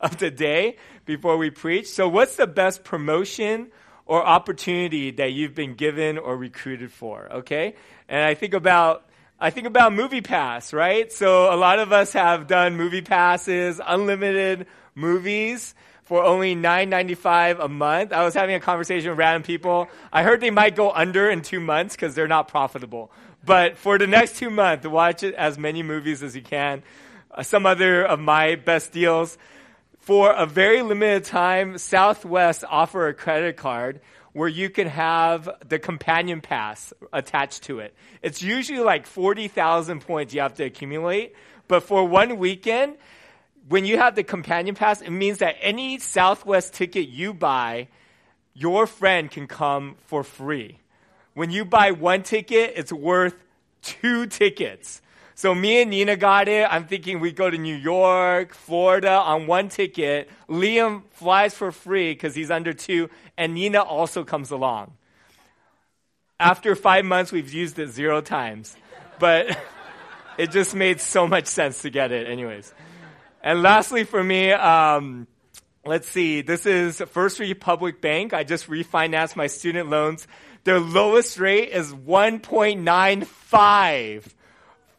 of the day before we preach. So, what's the best promotion or opportunity that you've been given or recruited for? Okay, and I think about I think about Movie Pass, right? So a lot of us have done Movie Passes, unlimited movies for only $9.95 a month. I was having a conversation with random people. I heard they might go under in two months because they're not profitable. But for the next two months, watch as many movies as you can. Uh, some other of my best deals. For a very limited time, Southwest offer a credit card where you can have the companion pass attached to it. It's usually like 40,000 points you have to accumulate. But for one weekend, when you have the companion pass, it means that any Southwest ticket you buy, your friend can come for free. When you buy one ticket, it's worth two tickets. So me and Nina got it. I'm thinking we go to New York, Florida on one ticket. Liam flies for free because he's under two, and Nina also comes along. After five months, we've used it zero times, but it just made so much sense to get it, anyways. And lastly, for me, um, let's see. This is First Republic Bank. I just refinanced my student loans. Their lowest rate is 1.95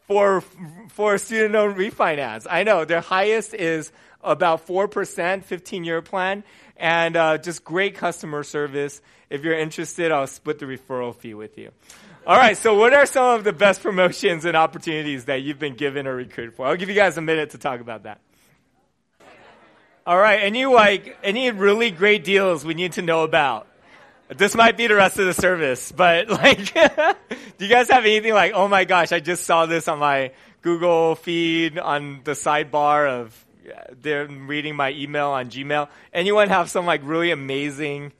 for for student loan refinance. I know their highest is about four percent, 15 year plan, and uh, just great customer service. If you're interested, I'll split the referral fee with you. All right, so what are some of the best promotions and opportunities that you've been given or recruited for? I'll give you guys a minute to talk about that. All right, any like any really great deals we need to know about? This might be the rest of the service, but like, do you guys have anything like, oh my gosh, I just saw this on my Google feed on the sidebar of they're reading my email on Gmail. Anyone have some like really amazing,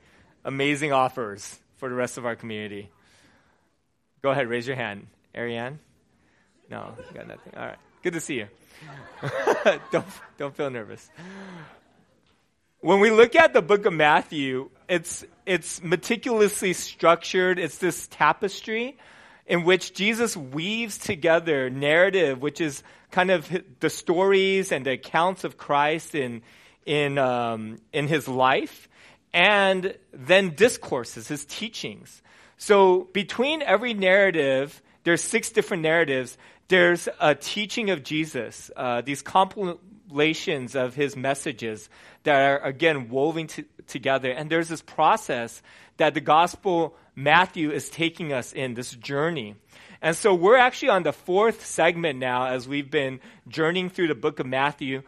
amazing offers for the rest of our community? Go ahead, raise your hand. Ariane? No, got nothing. All right. Good to see you. don't, don't feel nervous. When we look at the book of Matthew, it's, it's meticulously structured. It's this tapestry in which Jesus weaves together narrative, which is kind of the stories and the accounts of Christ in, in, um, in his life, and then discourses, his teachings. So between every narrative, there's six different narratives there's a teaching of Jesus, uh, these compilations of his messages that are, again, woven to, together. And there's this process that the Gospel Matthew is taking us in, this journey. And so we're actually on the fourth segment now as we've been journeying through the book of Matthew.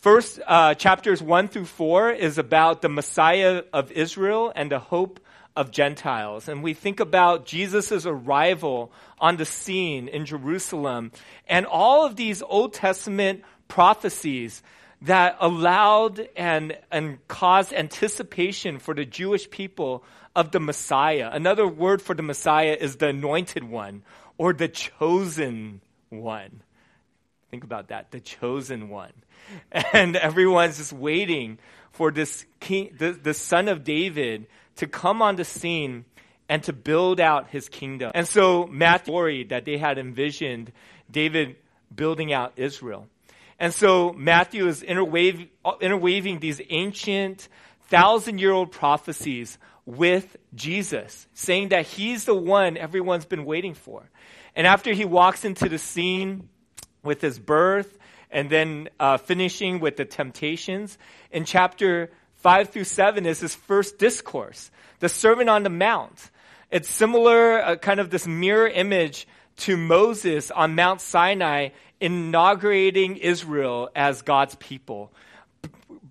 First, uh, chapters one through four is about the Messiah of Israel and the hope of Gentiles. And we think about Jesus' arrival on the scene in Jerusalem and all of these Old Testament prophecies that allowed and, and caused anticipation for the Jewish people of the Messiah. Another word for the Messiah is the anointed one or the chosen one. Think about that, the chosen one. And everyone's just waiting for this king, the, the son of David to come on the scene and to build out his kingdom. And so Matthew worried that they had envisioned David building out Israel. And so Matthew is interweaving these ancient thousand year old prophecies with Jesus, saying that he's the one everyone's been waiting for. And after he walks into the scene with his birth and then uh, finishing with the temptations, in chapter 5 through 7 is his first discourse, the Sermon on the Mount. It's similar, uh, kind of this mirror image to Moses on Mount Sinai inaugurating Israel as God's people,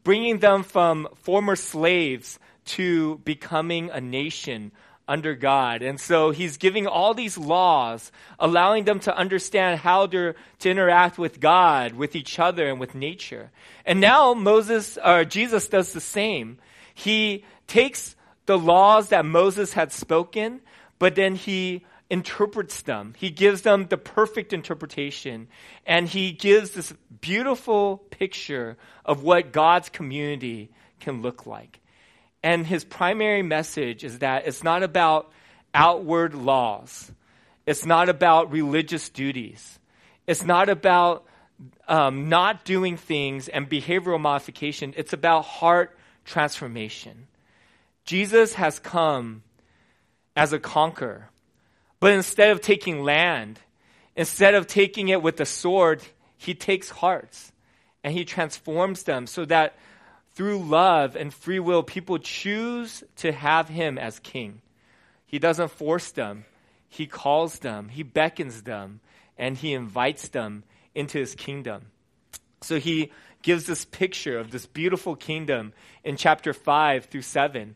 bringing them from former slaves to becoming a nation under God. And so he's giving all these laws, allowing them to understand how to, to interact with God, with each other, and with nature. And now Moses, or Jesus does the same. He takes the laws that Moses had spoken, but then he interprets them. He gives them the perfect interpretation. And he gives this beautiful picture of what God's community can look like. And his primary message is that it's not about outward laws. It's not about religious duties. It's not about um, not doing things and behavioral modification, it's about heart transformation. Jesus has come as a conqueror. But instead of taking land, instead of taking it with the sword, he takes hearts and he transforms them so that through love and free will, people choose to have him as king. He doesn't force them, he calls them, he beckons them, and he invites them into his kingdom. So he gives this picture of this beautiful kingdom in chapter 5 through 7.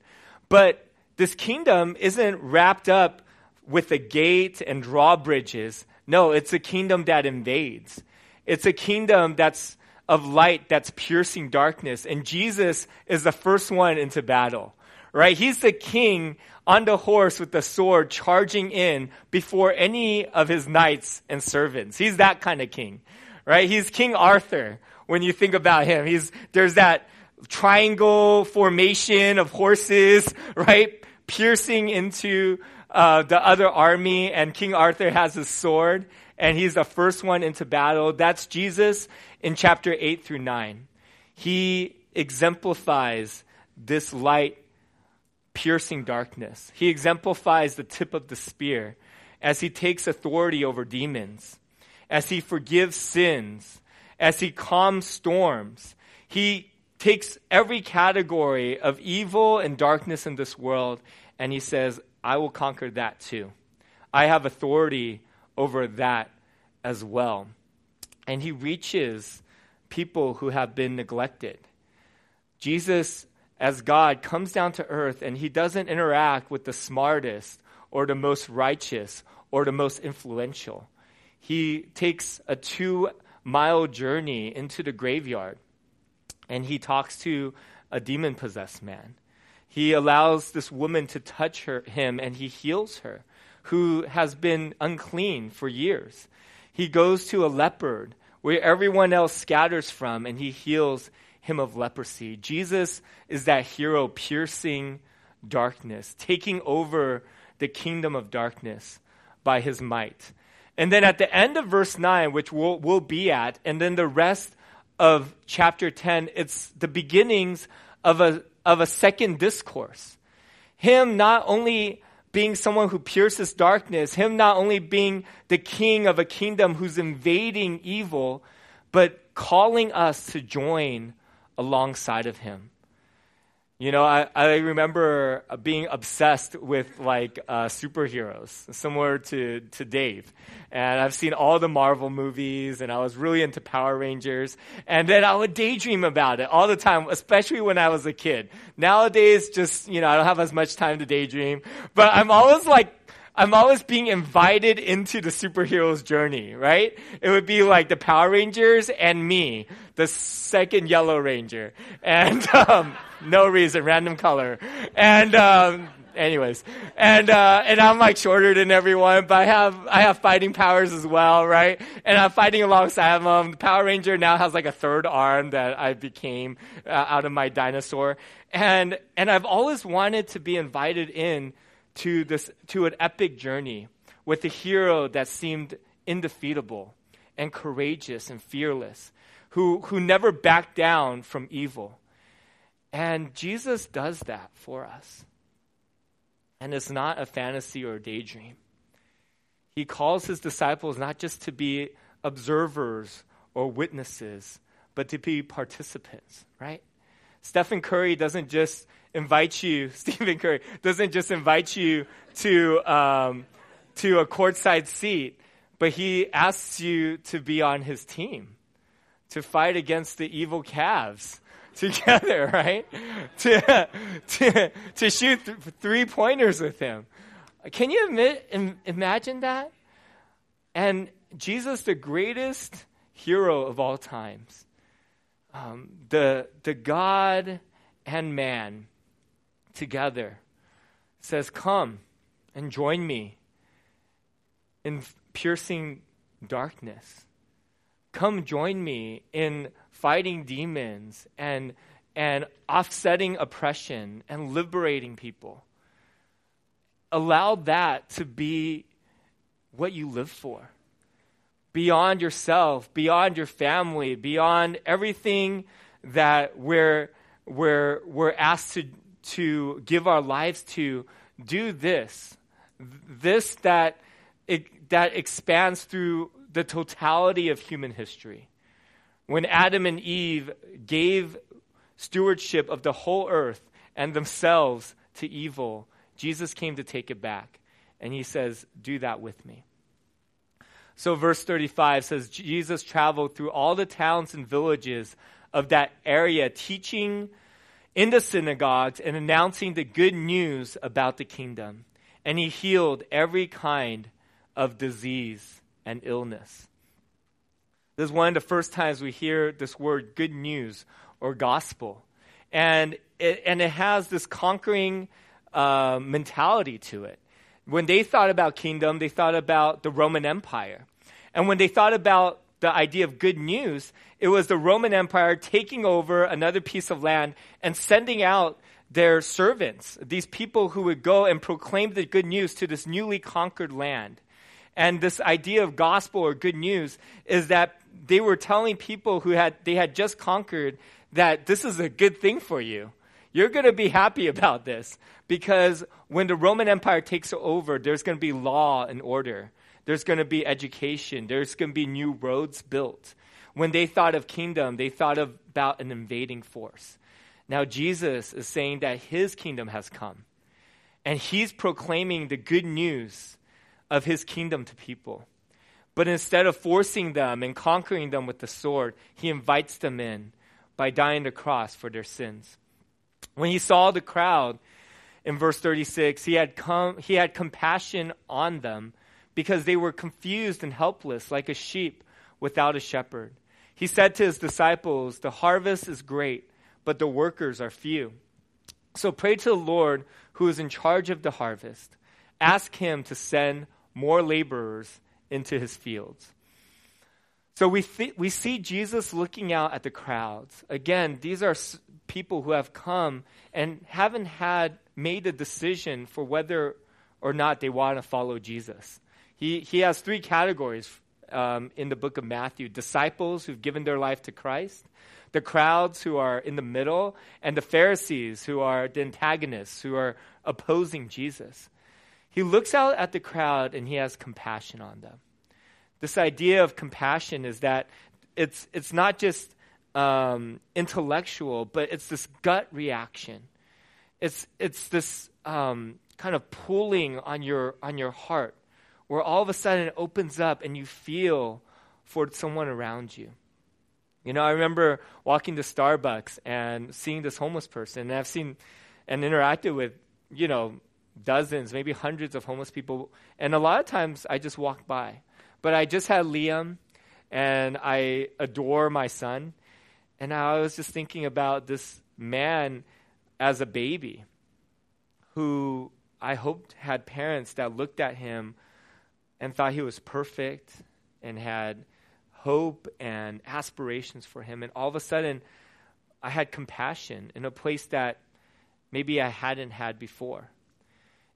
But this kingdom isn't wrapped up with a gate and drawbridges. No, it's a kingdom that invades. It's a kingdom that's of light that's piercing darkness. And Jesus is the first one into battle, right? He's the king on the horse with the sword charging in before any of his knights and servants. He's that kind of king, right? He's King Arthur when you think about him. He's, there's that triangle formation of horses, right? Piercing into uh, the other army, and King Arthur has his sword, and he's the first one into battle. That's Jesus in chapter 8 through 9. He exemplifies this light piercing darkness. He exemplifies the tip of the spear as he takes authority over demons, as he forgives sins, as he calms storms. He takes every category of evil and darkness in this world and he says, I will conquer that too. I have authority over that as well. And he reaches people who have been neglected. Jesus, as God, comes down to earth and he doesn't interact with the smartest or the most righteous or the most influential. He takes a two mile journey into the graveyard and he talks to a demon possessed man. He allows this woman to touch her, him and he heals her, who has been unclean for years. He goes to a leopard where everyone else scatters from and he heals him of leprosy. Jesus is that hero piercing darkness, taking over the kingdom of darkness by his might. And then at the end of verse 9, which we'll, we'll be at, and then the rest of chapter 10, it's the beginnings of a, of a second discourse. Him not only being someone who pierces darkness, him not only being the king of a kingdom who's invading evil, but calling us to join alongside of him. You know, I, I remember being obsessed with like uh, superheroes, similar to, to Dave. And I've seen all the Marvel movies, and I was really into Power Rangers. And then I would daydream about it all the time, especially when I was a kid. Nowadays, just, you know, I don't have as much time to daydream. But I'm always like I'm always being invited into the superhero's journey, right? It would be like the Power Rangers and me, the second Yellow Ranger. And, um, no reason, random color. And, um, anyways, and uh, and I'm like shorter than everyone, but I have I have fighting powers as well, right? And I'm fighting alongside them. The Power Ranger now has like a third arm that I became uh, out of my dinosaur, and and I've always wanted to be invited in to, this, to an epic journey with a hero that seemed indefeatable and courageous and fearless, who, who never backed down from evil. And Jesus does that for us. And it's not a fantasy or a daydream. He calls his disciples not just to be observers or witnesses, but to be participants, right? Stephen Curry doesn't just invite you, Stephen Curry doesn't just invite you to, um, to a courtside seat, but he asks you to be on his team, to fight against the evil Cavs together, right? to, to, to shoot th- three pointers with him. Can you admit, Im- imagine that? And Jesus, the greatest hero of all times, um, the, the God and man together says, Come and join me in piercing darkness. Come join me in fighting demons and, and offsetting oppression and liberating people. Allow that to be what you live for. beyond yourself, beyond your family, beyond everything that we're, we're, we're asked to, to give our lives to, do this. This that, that expands through the totality of human history. When Adam and Eve gave stewardship of the whole earth and themselves to evil, Jesus came to take it back. And he says, Do that with me. So, verse 35 says, Jesus traveled through all the towns and villages of that area, teaching in the synagogues and announcing the good news about the kingdom. And he healed every kind of disease and illness. This is one of the first times we hear this word good news or gospel. And it, and it has this conquering uh, mentality to it. When they thought about kingdom, they thought about the Roman Empire. And when they thought about the idea of good news, it was the Roman Empire taking over another piece of land and sending out their servants, these people who would go and proclaim the good news to this newly conquered land. And this idea of gospel or good news is that they were telling people who had they had just conquered that this is a good thing for you. You're going to be happy about this because when the Roman Empire takes over, there's going to be law and order. There's going to be education. There's going to be new roads built. When they thought of kingdom, they thought of, about an invading force. Now, Jesus is saying that his kingdom has come. And he's proclaiming the good news of his kingdom to people. But instead of forcing them and conquering them with the sword, he invites them in by dying the cross for their sins. When he saw the crowd in verse 36, he had, he had compassion on them because they were confused and helpless like a sheep without a shepherd. He said to his disciples, The harvest is great, but the workers are few. So pray to the Lord who is in charge of the harvest. Ask him to send more laborers into his fields. So we, th- we see Jesus looking out at the crowds. Again, these are s- people who have come and haven't had made a decision for whether or not they want to follow Jesus. He, he has three categories um, in the book of Matthew disciples who've given their life to Christ, the crowds who are in the middle, and the Pharisees who are the antagonists, who are opposing Jesus. He looks out at the crowd and he has compassion on them. This idea of compassion is that it's, it's not just um, intellectual, but it's this gut reaction. It's, it's this um, kind of pulling on your, on your heart where all of a sudden it opens up and you feel for someone around you. You know, I remember walking to Starbucks and seeing this homeless person, and I've seen and interacted with, you know, dozens, maybe hundreds of homeless people, and a lot of times I just walk by. But I just had Liam, and I adore my son, and I was just thinking about this man as a baby who I hoped had parents that looked at him and thought he was perfect and had hope and aspirations for him. And all of a sudden, I had compassion in a place that maybe I hadn't had before.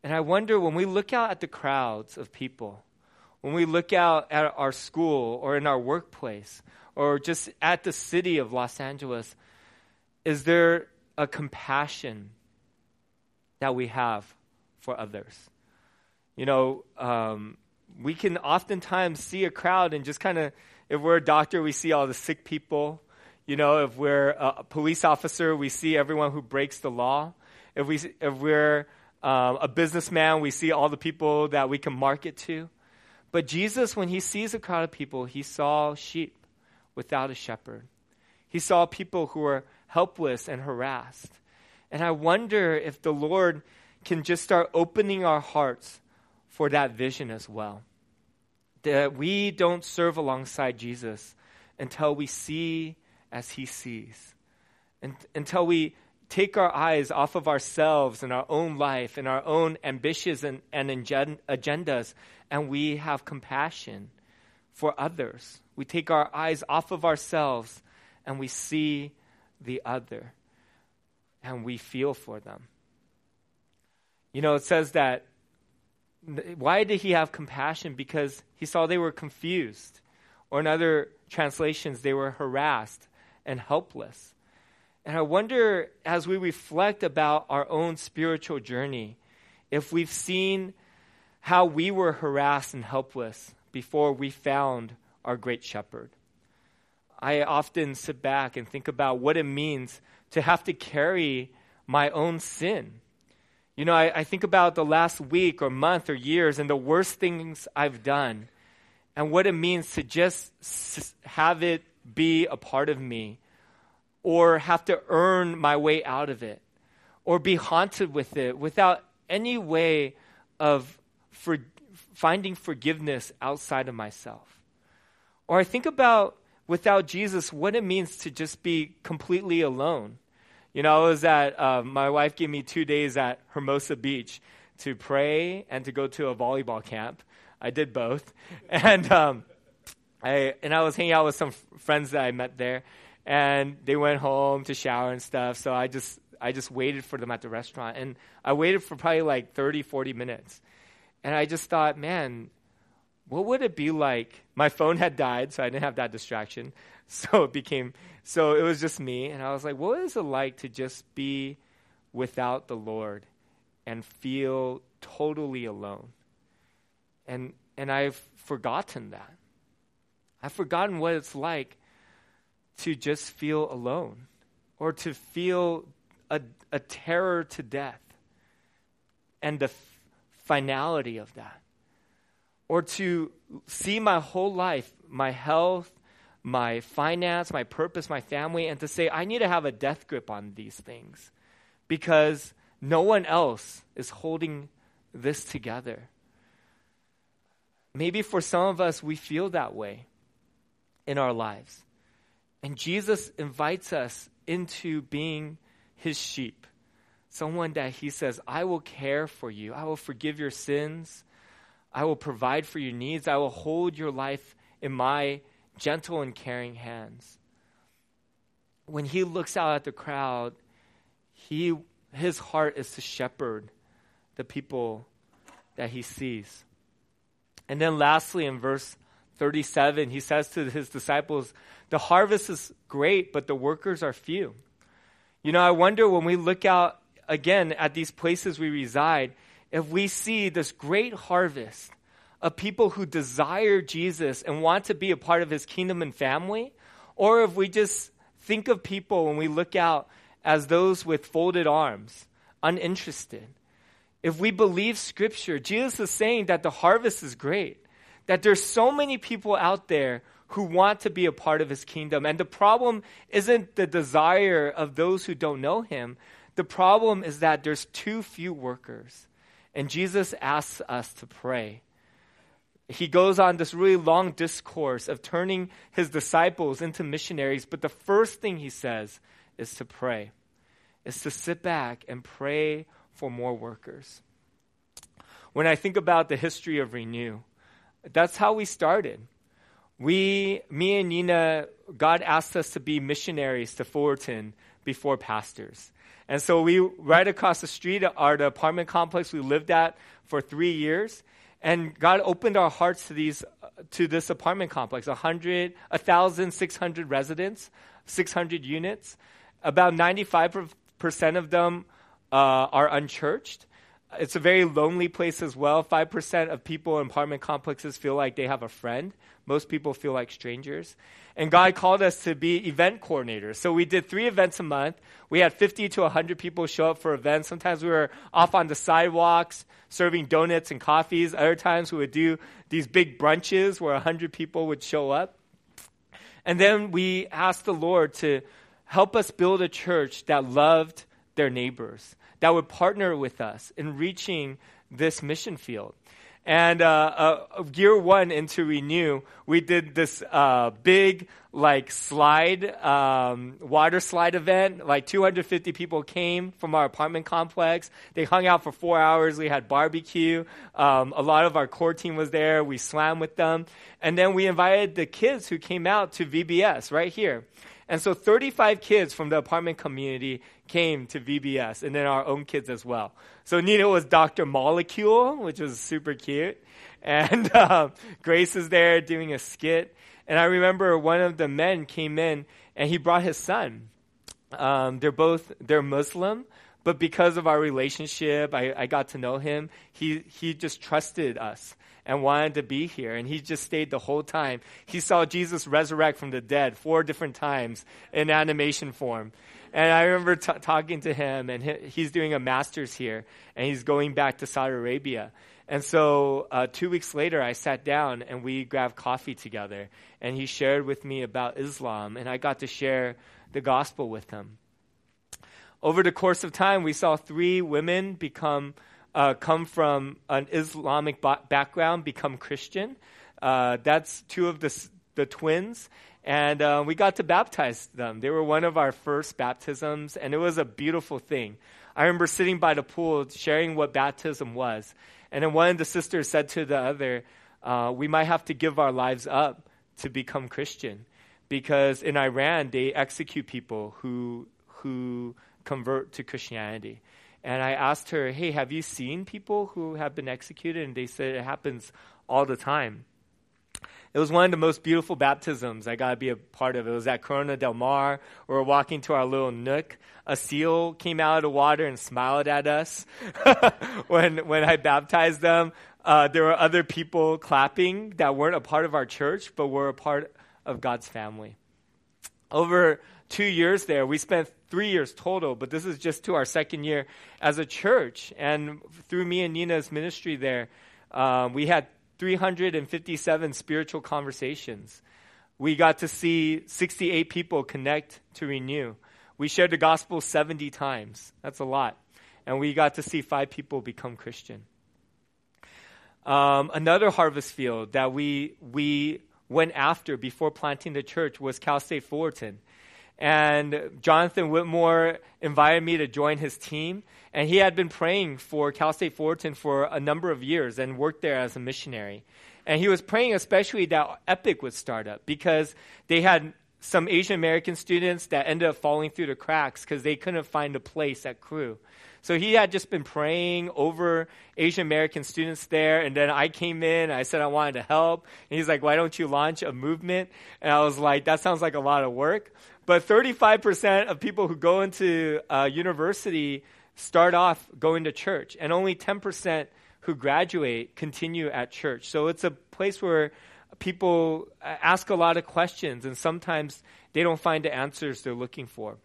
And I wonder when we look out at the crowds of people, when we look out at our school or in our workplace or just at the city of Los Angeles, is there a compassion that we have for others? You know, um, we can oftentimes see a crowd and just kind of, if we're a doctor, we see all the sick people. You know, if we're a police officer, we see everyone who breaks the law. If, we, if we're um, a businessman, we see all the people that we can market to. But Jesus, when he sees a crowd of people, he saw sheep without a shepherd. He saw people who were helpless and harassed. And I wonder if the Lord can just start opening our hearts for that vision as well. That we don't serve alongside Jesus until we see as he sees, and, until we take our eyes off of ourselves and our own life and our own ambitions and, and agendas, and we have compassion for others. We take our eyes off of ourselves and we see the other and we feel for them. You know, it says that why did he have compassion? Because he saw they were confused. Or in other translations, they were harassed and helpless. And I wonder, as we reflect about our own spiritual journey, if we've seen how we were harassed and helpless before we found our great shepherd. I often sit back and think about what it means to have to carry my own sin. You know, I, I, think about the last week or month or years and the worst things I've done and what it means to just have it be a part of me or have to earn my way out of it or be haunted with it without any way of for finding forgiveness outside of myself. Or I think about without Jesus, what it means to just be completely alone. You know, I was at, uh, my wife gave me two days at Hermosa Beach to pray and to go to a volleyball camp. I did both. And, um, I, and I was hanging out with some f- friends that I met there, and they went home to shower and stuff. So I just, I just waited for them at the restaurant. And I waited for probably like 30, 40 minutes. And I just thought, man, what would it be like? My phone had died, so I didn't have that distraction. So it became, so it was just me. And I was like, what is it like to just be without the Lord and feel totally alone? And, and I've forgotten that. I've forgotten what it's like to just feel alone or to feel a, a terror to death and the f- finality of that or to see my whole life, my health, my finance, my purpose, my family, and to say, I need to have a death grip on these things because no one else is holding this together. Maybe for some of us, we feel that way in our lives. And Jesus invites us into being his sheep. Someone that he says, I will care for you, I will forgive your sins. I will provide for your needs. I will hold your life in my gentle and caring hands. When he looks out at the crowd, he, his heart is to shepherd the people that he sees. And then, lastly, in verse 37, he says to his disciples, The harvest is great, but the workers are few. You know, I wonder when we look out again at these places we reside, if we see this great harvest of people who desire Jesus and want to be a part of his kingdom and family, or if we just think of people when we look out as those with folded arms, uninterested. If we believe scripture, Jesus is saying that the harvest is great, that there's so many people out there who want to be a part of his kingdom. And the problem isn't the desire of those who don't know him. The problem is that there's too few workers. And Jesus asks us to pray. He goes on this really long discourse of turning his disciples into missionaries, but the first thing he says is to pray, is to sit back and pray for more workers. When I think about the history of Renew, that's how we started. We, me and Nina, God asked us to be missionaries to Fullerton before pastors. And so we, right across the street are the apartment complex we lived at for three years. And God opened our hearts to these, to this apartment complex, 100, 1,600 residents, 600 units. About 95% of them uh, are unchurched. It's a very lonely place as well. 5% of people in apartment complexes feel like they have a friend. Most people feel like strangers. And God called us to be event coordinators. So we did three events a month. We had 50 to 100 people show up for events. Sometimes we were off on the sidewalks serving donuts and coffees. Other times we would do these big brunches where 100 people would show up. And then we asked the Lord to help us build a church that loved their neighbors, that would partner with us in reaching this mission field. And uh, uh, year one into Renew, we did this uh, big like slide, um, water slide event. Like 250 people came from our apartment complex. They hung out for four hours. We had barbecue. Um, a lot of our core team was there. We swam with them. And then we invited the kids who came out to VBS right here. And so 35 kids from the apartment community came to VBS, and then our own kids as well. So Nina was Dr. Molecule, which was super cute. And um, Grace is there doing a skit. And I remember one of the men came in and he brought his son. Um, they're both they're Muslim, but because of our relationship, I, I got to know him. He he just trusted us and wanted to be here, and he just stayed the whole time. He saw Jesus resurrect from the dead four different times in animation form. And I remember t- talking to him, and he, he's doing a master's here, and he's going back to Saudi Arabia. And so uh, two weeks later, I sat down and we grabbed coffee together. And he shared with me about Islam, and I got to share the gospel with him. Over the course of time, we saw three women become uh, come from an Islamic ba- background, become Christian. Uh, that's two of the the twins, and uh, we got to baptize them. They were one of our first baptisms, and it was a beautiful thing. I remember sitting by the pool sharing what baptism was. And then one of the sisters said to the other, uh, We might have to give our lives up to become Christian. Because in Iran, they execute people who, who convert to Christianity. And I asked her, Hey, have you seen people who have been executed? And they said it happens all the time. It was one of the most beautiful baptisms I got to be a part of. It was at Corona del Mar. We were walking to our little nook. A seal came out of the water and smiled at us when, when I baptized them. Uh, there were other people clapping that weren't a part of our church, but were a part of God's family. Over two years there, we spent three years total, but this is just to our second year as a church. And through me and Nina's ministry there, um, we had 357 spiritual conversations. We got to see 68 people connect to Renew. We shared the gospel 70 times. That's a lot. And we got to see five people become Christian. Um, another harvest field that we, we went after before planting the church was Cal State Fullerton. And Jonathan Whitmore invited me to join his team. And he had been praying for Cal State Fullerton for a number of years and worked there as a missionary. And he was praying especially that Epic would start up because they had some Asian American students that ended up falling through the cracks because they couldn't find a place at Cru. So he had just been praying over Asian American students there. And then I came in, I said I wanted to help. And he's like, why don't you launch a movement? And I was like, that sounds like a lot of work. But 35% of people who go into uh, university start off going to church, and only 10% who graduate continue at church. So it's a place where people ask a lot of questions, and sometimes they don't find the answers they're looking for.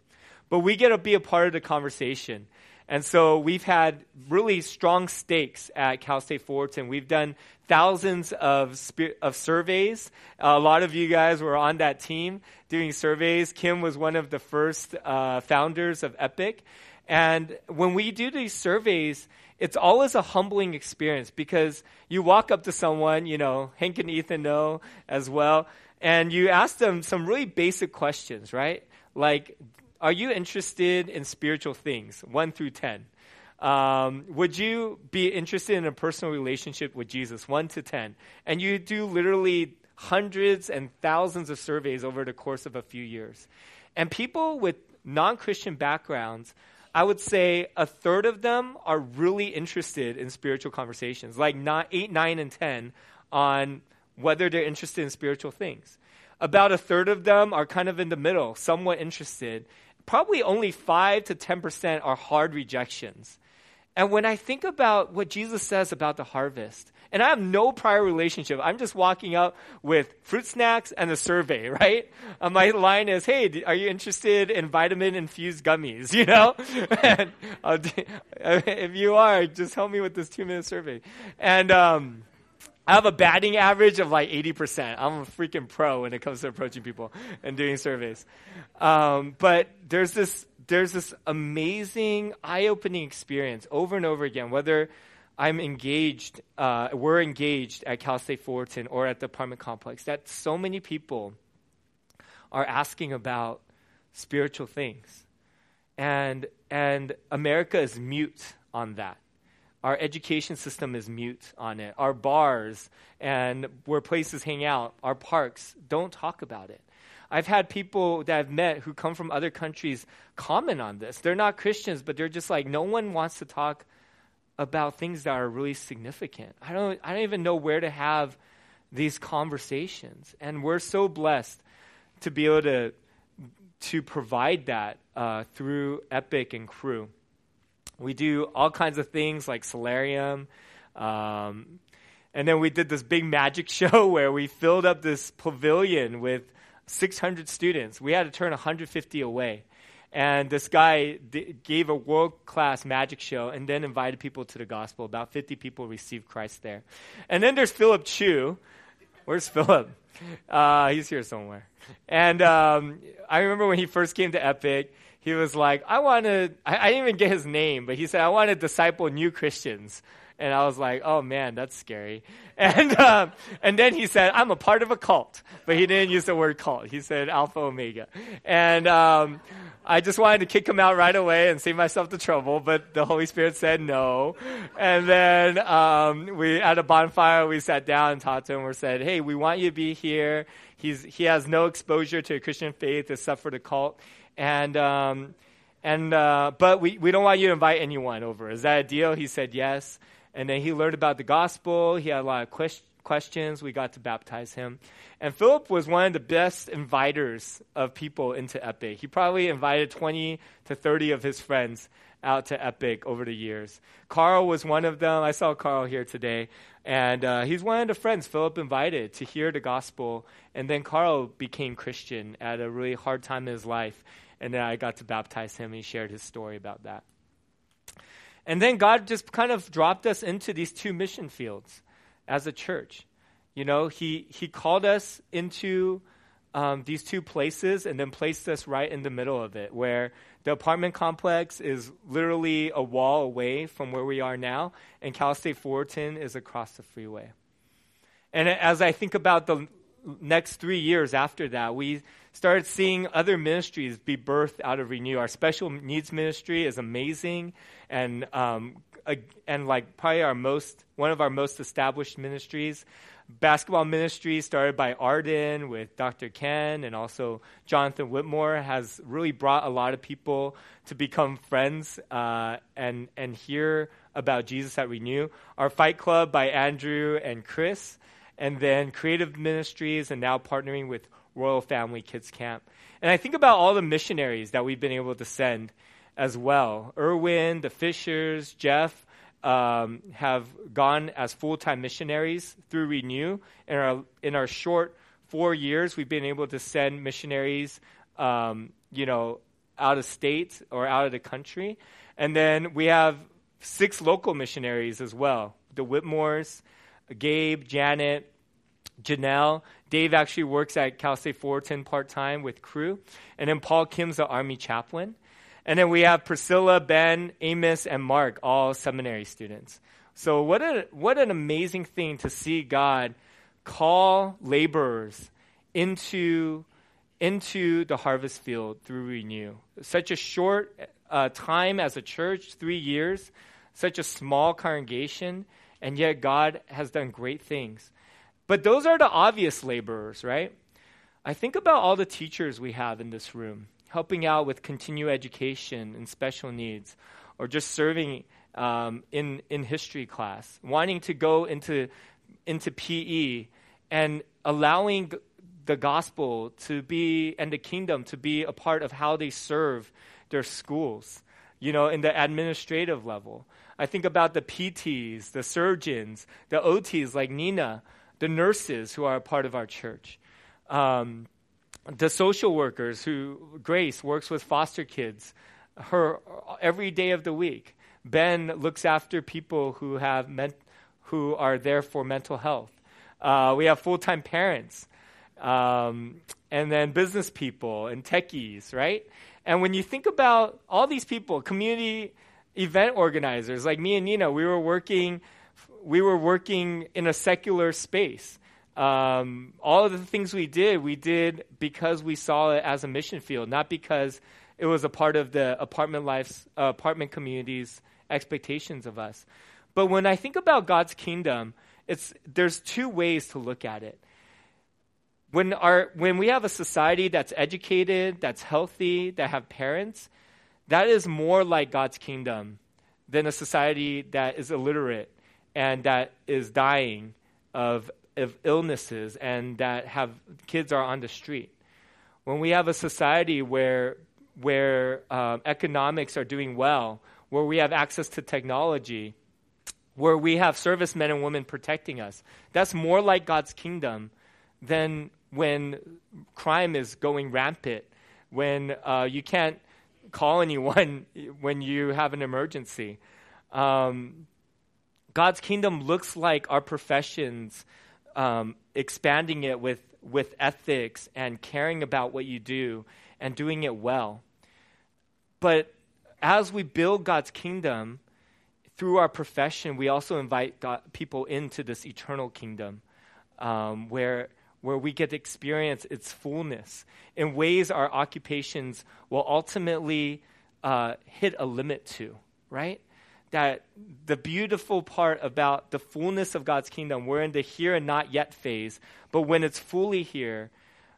But we get to be a part of the conversation. And so we've had really strong stakes at Cal State Fullerton. We've done thousands of, of surveys. a lot of you guys were on that team doing surveys. Kim was one of the first uh, founders of Epic. And when we do these surveys, it's always a humbling experience because you walk up to someone, you know, Hank and Ethan know as well, and you ask them some really basic questions, right? Like, are you interested in spiritual things, 1 through 10? Um, would you be interested in a personal relationship with Jesus, 1 to 10? And you do literally hundreds and thousands of surveys over the course of a few years. And people with non Christian backgrounds I would say a third of them are really interested in spiritual conversations, like not eight, nine, and 10 on whether they're interested in spiritual things. About a third of them are kind of in the middle, somewhat interested. Probably only 5 to 10% are hard rejections. And when I think about what Jesus says about the harvest, and I have no prior relationship. I'm just walking up with fruit snacks and a survey, right? Uh, my line is, "Hey, are you interested in vitamin infused gummies?" You know, and uh, if you are, just help me with this two minute survey. And um, I have a batting average of like 80%. I'm a freaking pro when it comes to approaching people and doing surveys. Um, but there's this there's this amazing eye-opening experience over and over again, whether I'm engaged, uh, we're engaged at Cal State Fullerton or at the apartment complex, that so many people are asking about spiritual things. And, and America is mute on that. Our education system is mute on it. Our bars and where places hang out, our parks, don't talk about it. I've had people that I've met who come from other countries comment on this. They're not Christians, but they're just like, no one wants to talk about things that are really significant. I don't, I don't even know where to have these conversations. And we're so blessed to be able to, to provide that uh, through Epic and Cru. We do all kinds of things like Soularium. Um, and then we did this big magic show where we filled up this pavilion with 600 students. We had to turn 150 away. And this guy d- gave a world class magic show and then invited people to the gospel. About 50 people received Christ there. And then there's Philip Chu. Where's Philip? Uh, he's here somewhere. And um, I remember when he first came to Epic, he was like, I want to, I, I didn't even get his name, but he said, I want to disciple new Christians. And I was like, oh man, that's scary. And, um, and then he said, I'm a part of a cult. But he didn't use the word cult. He said Alpha Omega. And, um, I just wanted to kick him out right away and save myself the trouble, but the Holy Spirit said no. And then um, we at a bonfire we sat down and talked to him. We said, "Hey, we want you to be here. He's he has no exposure to Christian faith except for the cult, and um, and uh, but we we don't want you to invite anyone over. Is that a deal?" He said yes. And then he learned about the gospel. He had a lot of questions questions. We got to baptize him. And Philip was one of the best inviters of people into Epic. He probably invited 20 to 30 of his friends out to Epic over the years. Carl was one of them. I saw Carl here today. And uh, he's one of the friends Philip invited to hear the gospel. And then Carl became Christian at a really hard time in his life. And then I got to baptize him. He shared his story about that. And then God just kind of dropped us into these two mission fields as a church. You know, He, he called us into um, these two places and then placed us right in the middle of it, where the apartment complex is literally a wall away from where we are now, and Cal State Fullerton is across the freeway. And as I think about the next three years after that, we started seeing other ministries be birthed out of Renew. Our special needs ministry is amazing, and um, and like probably our most one of our most established ministries basketball ministry started by arden with dr ken and also jonathan whitmore has really brought a lot of people to become friends uh, and and hear about jesus at renew our fight club by andrew and chris and then creative ministries and now partnering with royal family kids camp and i think about all the missionaries that we've been able to send as well. Erwin, the Fishers, Jeff um, have gone as full time missionaries through Renew. In our, in our short four years, we've been able to send missionaries, um, you know, out of state or out of the country. And then we have six local missionaries as well the Whitmores, Gabe, Janet, Janelle. Dave actually works at Cal State Fullerton part time with Cru. And then Paul Kim's the Army chaplain. And then we have Priscilla, Ben, Amos, and Mark, all seminary students. So what a what an amazing thing to see God call laborers into into the harvest field through Renew. Such a short uh, time as a church, three years, such a small congregation, and yet God has done great things. But those are the obvious laborers, right? I think about all the teachers we have in this room helping out with continuing education and special needs, or just serving um, in, in history class, wanting to go into, into PE and allowing the gospel to be and the kingdom to be a part of how they serve their schools, you know, in the administrative level. I think about the PTs, the surgeons, the OTs like Nina, the nurses who are a part of our church. Um, the social workers who Grace works with foster kids her every day of the week. Ben looks after people who have ment- who are there for mental health. Uh, we have full time parents, um, and then business people and techies, right? And when you think about all these people, community event organizers like me and Nina, we were working, we were working in a secular space. Um, all of the things we did, we did because we saw it as a mission field, not because it was a part of the apartment life's uh, apartment community's expectations of us. But when I think about God's kingdom, it's there's two ways to look at it. When our when we have a society that's educated, that's healthy, that have parents, that is more like God's kingdom than a society that is illiterate and that is dying of of illnesses and that have kids are on the street. When we have a society where where um, economics are doing well, where we have access to technology, where we have servicemen and women protecting us, that's more like God's kingdom than when crime is going rampant, when uh, you can't call anyone when you have an emergency. Um, God's kingdom looks like our professions, um, expanding it with, with ethics and caring about what you do and doing it well. But as we build God's kingdom through our profession, we also invite God, people into this eternal kingdom um, where, where we get to experience its fullness in ways our occupations will ultimately uh, hit a limit to, right? that the beautiful part about the fullness of God's kingdom, we're in the here and not yet phase, but when it's fully here,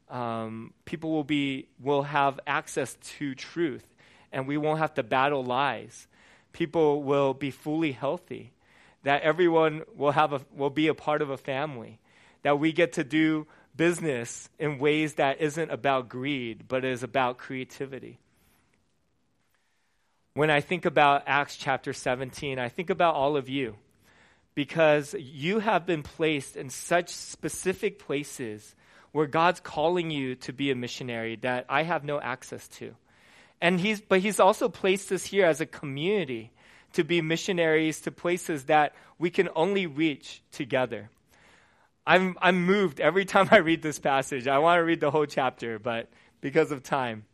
um, people will be will have access to truth, and we won't have to battle lies. People will be fully healthy. That everyone will have a, will be a part of a family. That we get to do business in ways that isn't about greed, but is about creativity. When I think about Acts chapter 17, I think about all of you because you have been placed in such specific places where God's calling you to be a missionary that I have no access to. And he's, but he's also placed us here as a community to be missionaries to places that we can only reach together. I'm, I'm moved every time I read this passage. I want to read the whole chapter, but because of time.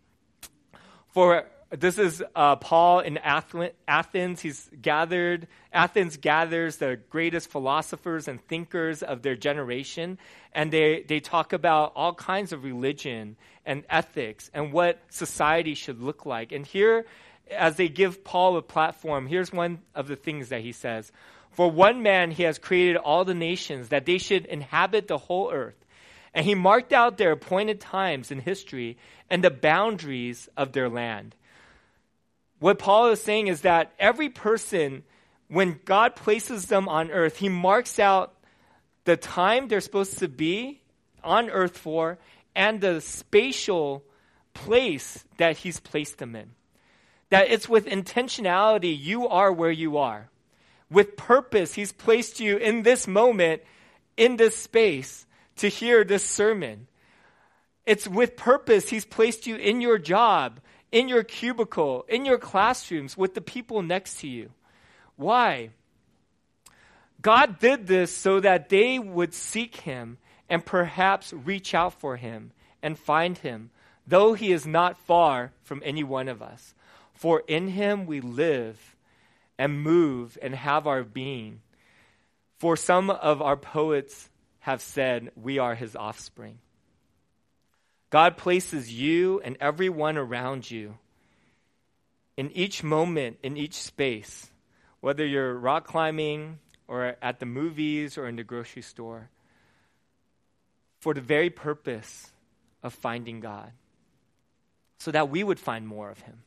For this is uh, Paul in Athens. He's gathered, Athens gathers the greatest philosophers and thinkers of their generation, and they, they talk about all kinds of religion and ethics and what society should look like. And here, as they give Paul a platform, here's one of the things that he says For one man, he has created all the nations, that they should inhabit the whole earth. And he marked out their appointed times in history and the boundaries of their land. What Paul is saying is that every person, when God places them on earth, he marks out the time they're supposed to be on earth for and the spatial place that he's placed them in. That it's with intentionality you are where you are. With purpose, he's placed you in this moment, in this space, to hear this sermon. It's with purpose he's placed you in your job in your cubicle, in your classrooms, with the people next to you. Why? God did this so that they would seek him and perhaps reach out for him and find him, though he is not far from any one of us. For in him we live and move and have our being. For some of our poets have said, We are his offspring. God places you and everyone around you in each moment, in each space, whether you're rock climbing or at the movies or in the grocery store, for the very purpose of finding God, so that we would find more of Him.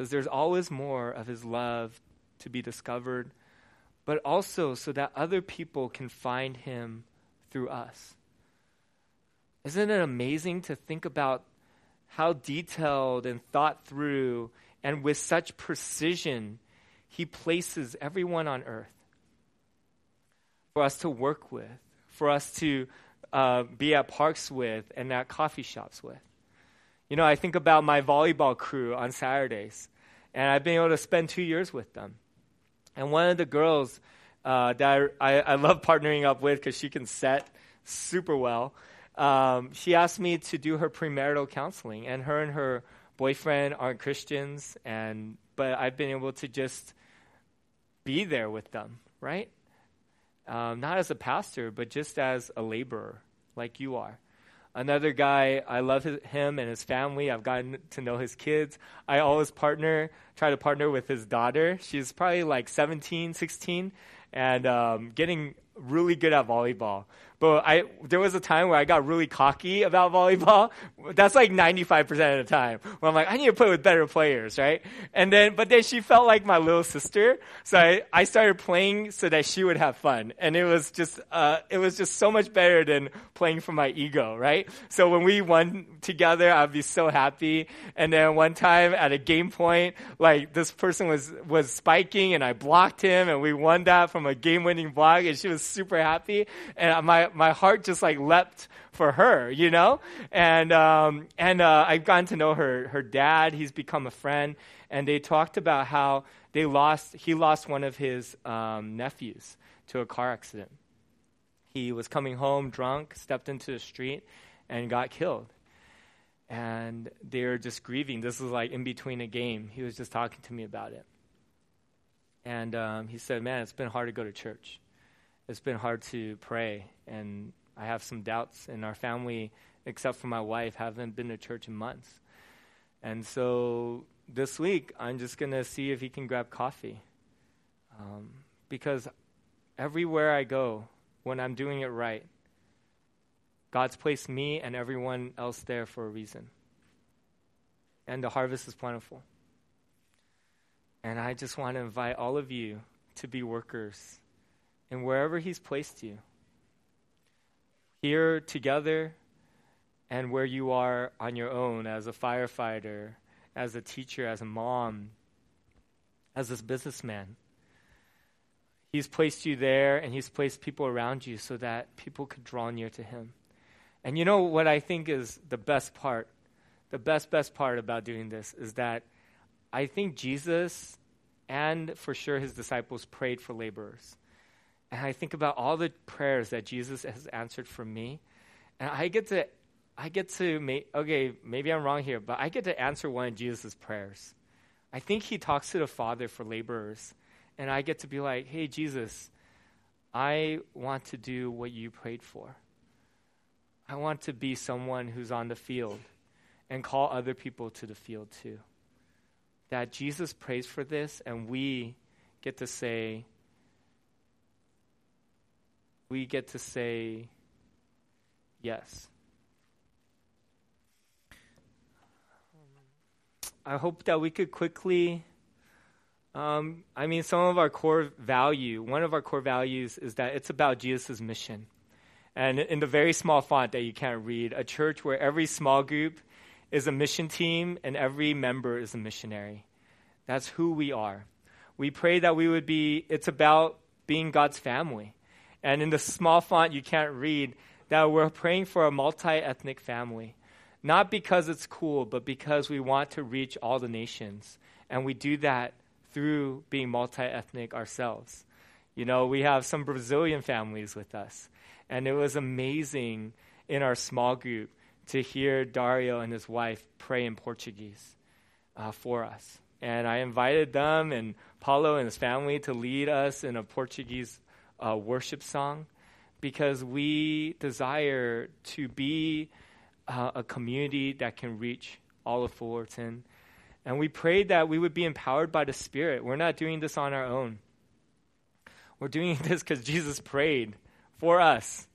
Because there's always more of His love to be discovered, but also so that other people can find Him through us. Isn't it amazing to think about how detailed and thought through and with such precision he places everyone on earth for us to work with, for us to uh, be at parks with and at coffee shops with? You know, I think about my volleyball crew on Saturdays, and I've been able to spend two years with them. And one of the girls uh, that I, I love partnering up with because she can set super well um, she asked me to do her premarital counseling, and her and her boyfriend aren't Christians, and but I've been able to just be there with them, right? Um, not as a pastor, but just as a laborer, like you are. Another guy, I love his, him and his family. I've gotten to know his kids. I always partner, try to partner with his daughter. She's probably like 17, 16, and um, getting really good at volleyball. But I there was a time where I got really cocky about volleyball. That's like 95% of the time. Where I'm like, I need to play with better players, right? And then but then she felt like my little sister. So I, I started playing so that she would have fun. And it was just uh, it was just so much better than playing for my ego, right? So when we won together, I'd be so happy. And then one time at a game point, like this person was was spiking and I blocked him and we won that from a game winning block and she was super happy. And my my heart just like leapt for her, you know? And, um, and, uh, I've gotten to know her, her dad. He's become a friend. And they talked about how they lost, he lost one of his, um, nephews to a car accident. He was coming home drunk, stepped into the street, and got killed. And they're just grieving. This was like in between a game. He was just talking to me about it. And um, he said, Man, it's been hard to go to church it's been hard to pray, and I have some doubts. And our family, except for my wife, haven't been to church in months. And so this week, I'm just going to see if he can grab coffee. Um, because everywhere I go, when I'm doing it right, God's placed me and everyone else there for a reason. And the harvest is plentiful. And I just want to invite all of you to be workers and wherever He's placed you. Here together, and where you are on your own as a firefighter, as a teacher, as a mom, as this businessman. He's placed you there, and He's placed people around you so that people could draw near to Him. And you know what I think is the best part? The best, best part about doing this is that I think Jesus and for sure his disciples prayed for laborers. And I think about all the prayers that Jesus has answered for me. And I get to, I get to make, okay, maybe I'm wrong here, but I get to answer one of Jesus' prayers. I think he talks to the Father for laborers. And I get to be like, hey, Jesus, I want to do what you prayed for. I want to be someone who's on the field and call other people to the field too. That Jesus prays for this, and we get to say, we get to say yes. I hope that we could quickly. Um, I mean, some of our core value, one of our core values is that it's about Jesus' mission. And in the very small font that you can't read, a church where every small group is a mission team and every member is a missionary. That's who we are. We pray that we would be, it's about being God's family. And in the small font, you can't read that we're praying for a multi ethnic family. Not because it's cool, but because we want to reach all the nations. And we do that through being multi ethnic ourselves. You know, we have some Brazilian families with us. And it was amazing in our small group to hear Dario and his wife pray in Portuguese uh, for us. And I invited them and Paulo and his family to lead us in a Portuguese uh, worship song because we desire to be uh, a community that can reach all of Fullerton. And we prayed that we would be empowered by the Spirit. We're not doing this on our own. We're doing this because Jesus prayed for us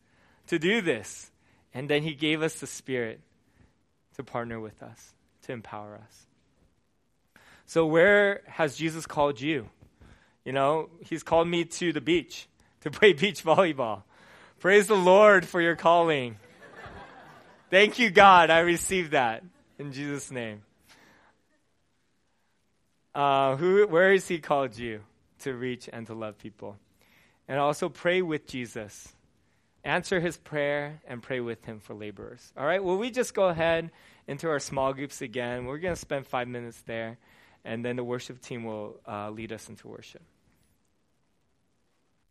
to do this. And then He gave us the Spirit to partner with us, to empower us. So, where has Jesus called you? You know, He's called me to the beach to play beach volleyball. Praise the Lord for your calling. Thank you, God. I received that in Jesus' name. Uh, who, where has He called you to reach and to love people? And also pray with Jesus. Answer His prayer and pray with Him for laborers. All right, well, we just go ahead into our small groups again. We're going to spend five minutes there, and then the worship team will uh, lead us into worship.